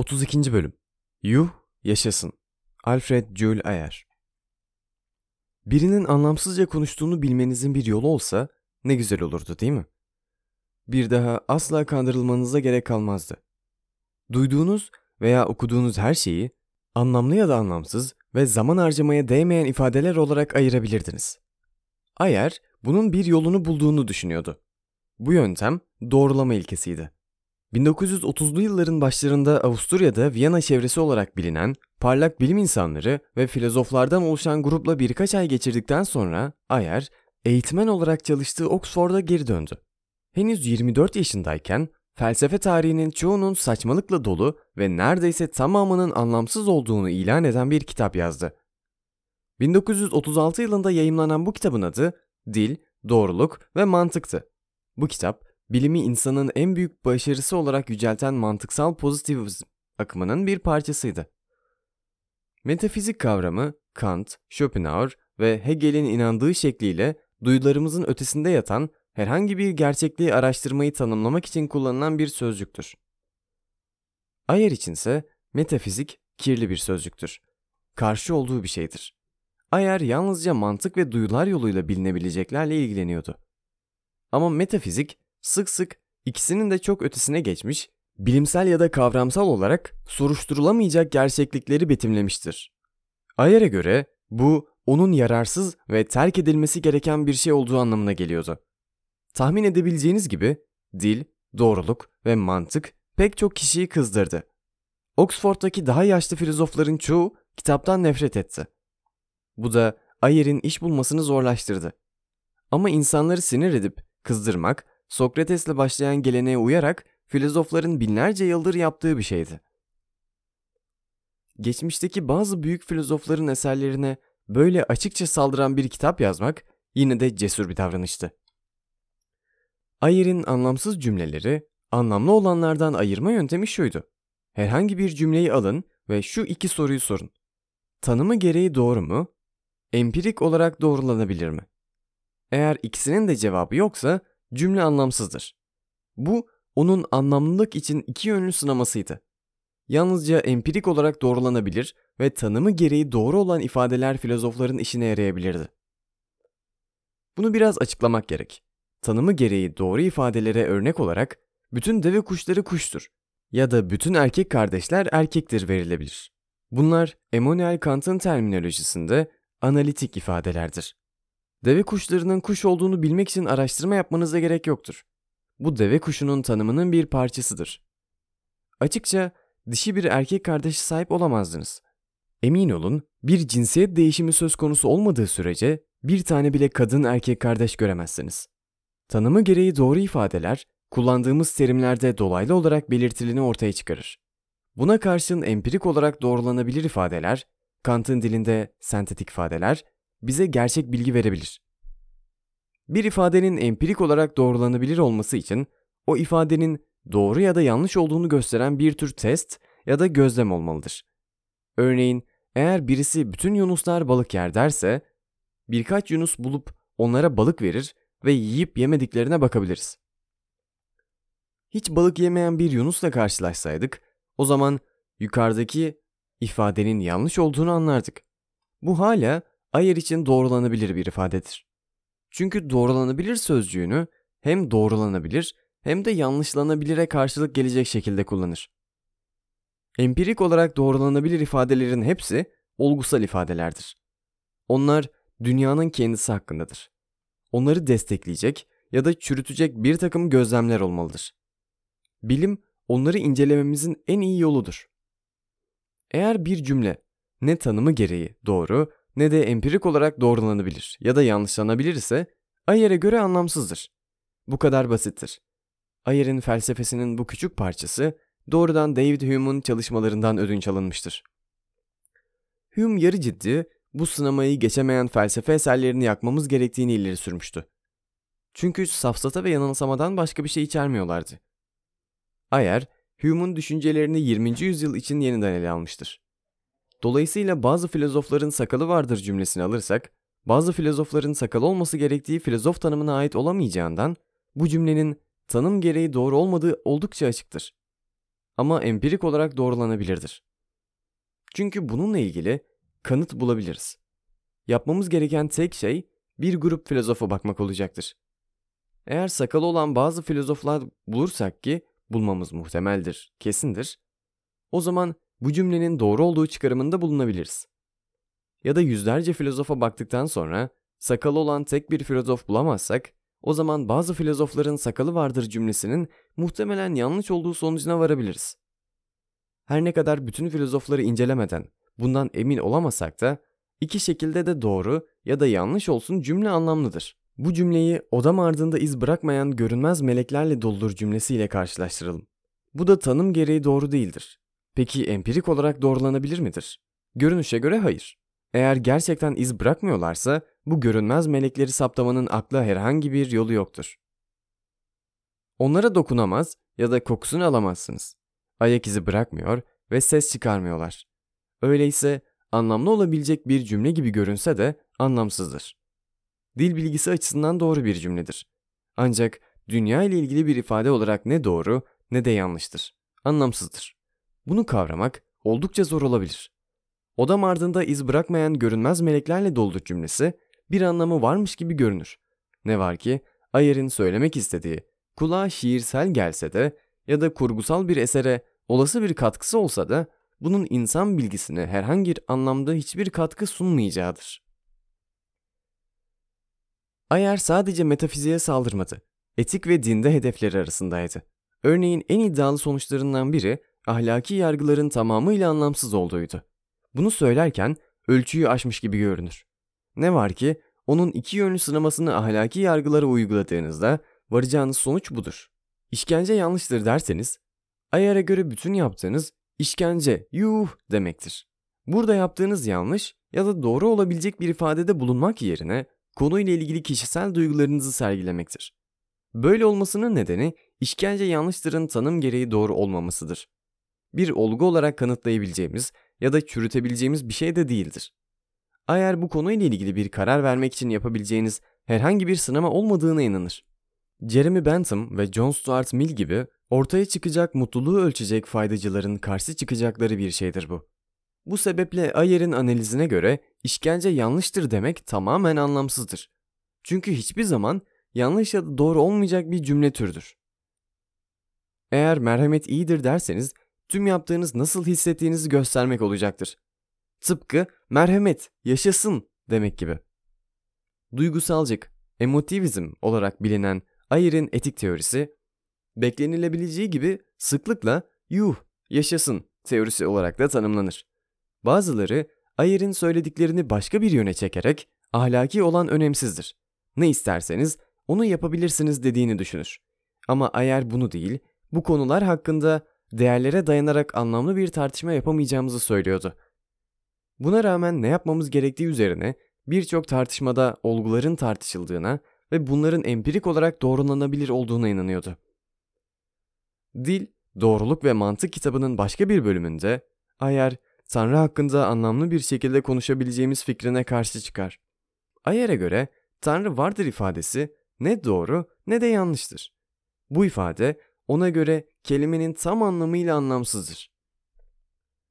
32. Bölüm Yuh Yaşasın Alfred Jules Ayer Birinin anlamsızca konuştuğunu bilmenizin bir yolu olsa ne güzel olurdu değil mi? Bir daha asla kandırılmanıza gerek kalmazdı. Duyduğunuz veya okuduğunuz her şeyi anlamlı ya da anlamsız ve zaman harcamaya değmeyen ifadeler olarak ayırabilirdiniz. Ayer bunun bir yolunu bulduğunu düşünüyordu. Bu yöntem doğrulama ilkesiydi. 1930'lu yılların başlarında Avusturya'da Viyana çevresi olarak bilinen parlak bilim insanları ve filozoflardan oluşan grupla birkaç ay geçirdikten sonra Ayer, eğitmen olarak çalıştığı Oxford'a geri döndü. Henüz 24 yaşındayken felsefe tarihinin çoğunun saçmalıkla dolu ve neredeyse tamamının anlamsız olduğunu ilan eden bir kitap yazdı. 1936 yılında yayımlanan bu kitabın adı Dil, Doğruluk ve Mantıktı. Bu kitap bilimi insanın en büyük başarısı olarak yücelten mantıksal pozitivizm akımının bir parçasıydı. Metafizik kavramı Kant, Schopenhauer ve Hegel'in inandığı şekliyle duyularımızın ötesinde yatan herhangi bir gerçekliği araştırmayı tanımlamak için kullanılan bir sözcüktür. Ayer içinse metafizik kirli bir sözcüktür. Karşı olduğu bir şeydir. Ayer yalnızca mantık ve duyular yoluyla bilinebileceklerle ilgileniyordu. Ama metafizik sık sık ikisinin de çok ötesine geçmiş, bilimsel ya da kavramsal olarak soruşturulamayacak gerçeklikleri betimlemiştir. Ayer'e göre bu onun yararsız ve terk edilmesi gereken bir şey olduğu anlamına geliyordu. Tahmin edebileceğiniz gibi dil, doğruluk ve mantık pek çok kişiyi kızdırdı. Oxford'daki daha yaşlı filozofların çoğu kitaptan nefret etti. Bu da Ayer'in iş bulmasını zorlaştırdı. Ama insanları sinir edip kızdırmak Sokrates'le başlayan geleneğe uyarak filozofların binlerce yıldır yaptığı bir şeydi. Geçmişteki bazı büyük filozofların eserlerine böyle açıkça saldıran bir kitap yazmak yine de cesur bir davranıştı. Ayer'in anlamsız cümleleri anlamlı olanlardan ayırma yöntemi şuydu. Herhangi bir cümleyi alın ve şu iki soruyu sorun. Tanımı gereği doğru mu? Empirik olarak doğrulanabilir mi? Eğer ikisinin de cevabı yoksa cümle anlamsızdır. Bu onun anlamlılık için iki yönlü sınamasıydı. Yalnızca empirik olarak doğrulanabilir ve tanımı gereği doğru olan ifadeler filozofların işine yarayabilirdi. Bunu biraz açıklamak gerek. Tanımı gereği doğru ifadelere örnek olarak bütün deve kuşları kuştur ya da bütün erkek kardeşler erkektir verilebilir. Bunlar Emmanuel Kant'ın terminolojisinde analitik ifadelerdir. Deve kuşlarının kuş olduğunu bilmek için araştırma yapmanıza gerek yoktur. Bu deve kuşunun tanımının bir parçasıdır. Açıkça dişi bir erkek kardeşi sahip olamazdınız. Emin olun bir cinsiyet değişimi söz konusu olmadığı sürece bir tane bile kadın erkek kardeş göremezsiniz. Tanımı gereği doğru ifadeler kullandığımız terimlerde dolaylı olarak belirtilini ortaya çıkarır. Buna karşın empirik olarak doğrulanabilir ifadeler, Kant'ın dilinde sentetik ifadeler bize gerçek bilgi verebilir. Bir ifadenin empirik olarak doğrulanabilir olması için o ifadenin doğru ya da yanlış olduğunu gösteren bir tür test ya da gözlem olmalıdır. Örneğin eğer birisi bütün yunuslar balık yer derse birkaç yunus bulup onlara balık verir ve yiyip yemediklerine bakabiliriz. Hiç balık yemeyen bir yunusla karşılaşsaydık o zaman yukarıdaki ifadenin yanlış olduğunu anlardık. Bu hala Ayer için doğrulanabilir bir ifadedir. Çünkü doğrulanabilir sözcüğünü hem doğrulanabilir hem de yanlışlanabilire karşılık gelecek şekilde kullanır. Empirik olarak doğrulanabilir ifadelerin hepsi olgusal ifadelerdir. Onlar dünyanın kendisi hakkındadır. Onları destekleyecek ya da çürütecek bir takım gözlemler olmalıdır. Bilim onları incelememizin en iyi yoludur. Eğer bir cümle ne tanımı gereği doğru ne de empirik olarak doğrulanabilir ya da yanlışlanabilir ise Ayer'e göre anlamsızdır. Bu kadar basittir. Ayer'in felsefesinin bu küçük parçası doğrudan David Hume'un çalışmalarından ödünç alınmıştır. Hume yarı ciddi bu sınamayı geçemeyen felsefe eserlerini yakmamız gerektiğini ileri sürmüştü. Çünkü safsata ve yanılsamadan başka bir şey içermiyorlardı. Ayer, Hume'un düşüncelerini 20. yüzyıl için yeniden ele almıştır. Dolayısıyla bazı filozofların sakalı vardır cümlesini alırsak, bazı filozofların sakal olması gerektiği filozof tanımına ait olamayacağından bu cümlenin tanım gereği doğru olmadığı oldukça açıktır. ama empirik olarak doğrulanabilirdir. Çünkü bununla ilgili kanıt bulabiliriz. Yapmamız gereken tek şey bir grup filozofa bakmak olacaktır. Eğer sakalı olan bazı filozoflar bulursak ki bulmamız muhtemeldir, kesindir. O zaman bu cümlenin doğru olduğu çıkarımında bulunabiliriz. Ya da yüzlerce filozofa baktıktan sonra sakalı olan tek bir filozof bulamazsak, o zaman bazı filozofların sakalı vardır cümlesinin muhtemelen yanlış olduğu sonucuna varabiliriz. Her ne kadar bütün filozofları incelemeden bundan emin olamasak da iki şekilde de doğru ya da yanlış olsun cümle anlamlıdır. Bu cümleyi odam ardında iz bırakmayan görünmez meleklerle doludur cümlesiyle karşılaştıralım. Bu da tanım gereği doğru değildir. Peki empirik olarak doğrulanabilir midir? Görünüşe göre hayır. Eğer gerçekten iz bırakmıyorlarsa bu görünmez melekleri saptamanın akla herhangi bir yolu yoktur. Onlara dokunamaz ya da kokusunu alamazsınız. Ayak izi bırakmıyor ve ses çıkarmıyorlar. Öyleyse anlamlı olabilecek bir cümle gibi görünse de anlamsızdır. Dil bilgisi açısından doğru bir cümledir. Ancak dünya ile ilgili bir ifade olarak ne doğru ne de yanlıştır. Anlamsızdır. Bunu kavramak oldukça zor olabilir. Odam ardında iz bırakmayan görünmez meleklerle doludur cümlesi bir anlamı varmış gibi görünür. Ne var ki Ayer'in söylemek istediği kulağa şiirsel gelse de ya da kurgusal bir esere olası bir katkısı olsa da bunun insan bilgisine herhangi bir anlamda hiçbir katkı sunmayacağıdır. Ayer sadece metafiziğe saldırmadı. Etik ve dinde hedefleri arasındaydı. Örneğin en iddialı sonuçlarından biri ahlaki yargıların tamamıyla anlamsız olduğuydu. Bunu söylerken ölçüyü aşmış gibi görünür. Ne var ki onun iki yönlü sınamasını ahlaki yargılara uyguladığınızda varacağınız sonuç budur. İşkence yanlıştır derseniz, ayara göre bütün yaptığınız işkence, yuh demektir. Burada yaptığınız yanlış ya da doğru olabilecek bir ifadede bulunmak yerine konuyla ilgili kişisel duygularınızı sergilemektir. Böyle olmasının nedeni işkence yanlıştırın tanım gereği doğru olmamasıdır. Bir olgu olarak kanıtlayabileceğimiz ya da çürütebileceğimiz bir şey de değildir. Eğer bu konuyla ilgili bir karar vermek için yapabileceğiniz herhangi bir sınama olmadığına inanır. Jeremy Bentham ve John Stuart Mill gibi ortaya çıkacak mutluluğu ölçecek faydacıların karşı çıkacakları bir şeydir bu. Bu sebeple Ayer'in analizine göre işkence yanlıştır demek tamamen anlamsızdır. Çünkü hiçbir zaman yanlış ya da doğru olmayacak bir cümle türüdür. Eğer merhamet iyidir derseniz tüm yaptığınız nasıl hissettiğinizi göstermek olacaktır. Tıpkı merhamet, yaşasın demek gibi. Duygusalcık, emotivizm olarak bilinen Ayer'in etik teorisi, beklenilebileceği gibi sıklıkla yuh, yaşasın teorisi olarak da tanımlanır. Bazıları Ayer'in söylediklerini başka bir yöne çekerek ahlaki olan önemsizdir. Ne isterseniz onu yapabilirsiniz dediğini düşünür. Ama Ayer bunu değil, bu konular hakkında değerlere dayanarak anlamlı bir tartışma yapamayacağımızı söylüyordu. Buna rağmen ne yapmamız gerektiği üzerine birçok tartışmada olguların tartışıldığına ve bunların empirik olarak doğrulanabilir olduğuna inanıyordu. Dil, Doğruluk ve Mantık kitabının başka bir bölümünde Ayer, Tanrı hakkında anlamlı bir şekilde konuşabileceğimiz fikrine karşı çıkar. Ayer'e göre Tanrı vardır ifadesi ne doğru ne de yanlıştır. Bu ifade ona göre kelimenin tam anlamıyla anlamsızdır.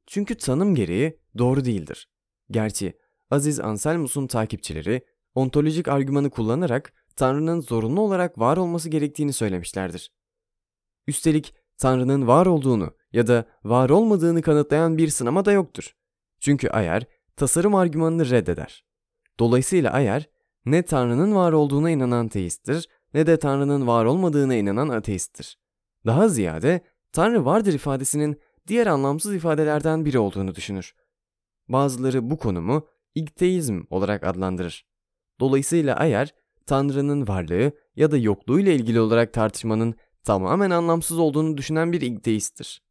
Çünkü tanım gereği doğru değildir. Gerçi Aziz Anselmus'un takipçileri ontolojik argümanı kullanarak Tanrı'nın zorunlu olarak var olması gerektiğini söylemişlerdir. Üstelik Tanrı'nın var olduğunu ya da var olmadığını kanıtlayan bir sınama da yoktur. Çünkü Ayer tasarım argümanını reddeder. Dolayısıyla Ayer ne Tanrı'nın var olduğuna inanan teisttir ne de Tanrı'nın var olmadığına inanan ateisttir. Daha ziyade Tanrı vardır ifadesinin diğer anlamsız ifadelerden biri olduğunu düşünür. Bazıları bu konumu ikteizm olarak adlandırır. Dolayısıyla Ayer Tanrı'nın varlığı ya da yokluğu ile ilgili olarak tartışmanın tamamen anlamsız olduğunu düşünen bir ikteisttir.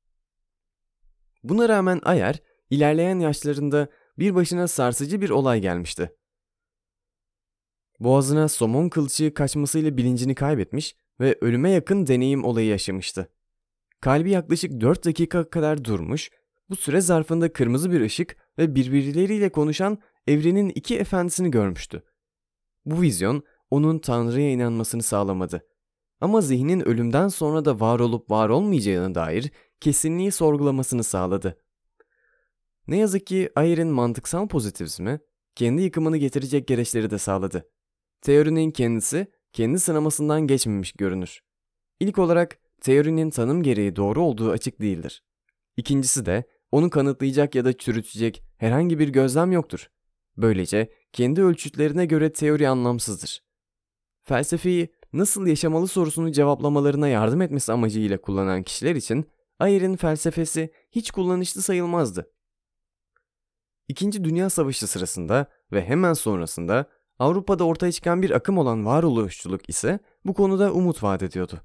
Buna rağmen Ayer, ilerleyen yaşlarında bir başına sarsıcı bir olay gelmişti. Boğazına somon kılçığı kaçmasıyla bilincini kaybetmiş ve ölüme yakın deneyim olayı yaşamıştı. Kalbi yaklaşık 4 dakika kadar durmuş, bu süre zarfında kırmızı bir ışık ve birbirleriyle konuşan evrenin iki efendisini görmüştü. Bu vizyon onun Tanrı'ya inanmasını sağlamadı. Ama zihnin ölümden sonra da var olup var olmayacağına dair kesinliği sorgulamasını sağladı. Ne yazık ki Ayer'in mantıksal pozitivizmi kendi yıkımını getirecek gereçleri de sağladı. Teorinin kendisi kendi sınamasından geçmemiş görünür. İlk olarak teorinin tanım gereği doğru olduğu açık değildir. İkincisi de onu kanıtlayacak ya da çürütecek herhangi bir gözlem yoktur. Böylece kendi ölçütlerine göre teori anlamsızdır. Felsefeyi nasıl yaşamalı sorusunu cevaplamalarına yardım etmesi amacıyla kullanan kişiler için Ayer'in felsefesi hiç kullanışlı sayılmazdı. İkinci Dünya Savaşı sırasında ve hemen sonrasında Avrupa'da ortaya çıkan bir akım olan varoluşçuluk ise bu konuda umut vaat ediyordu.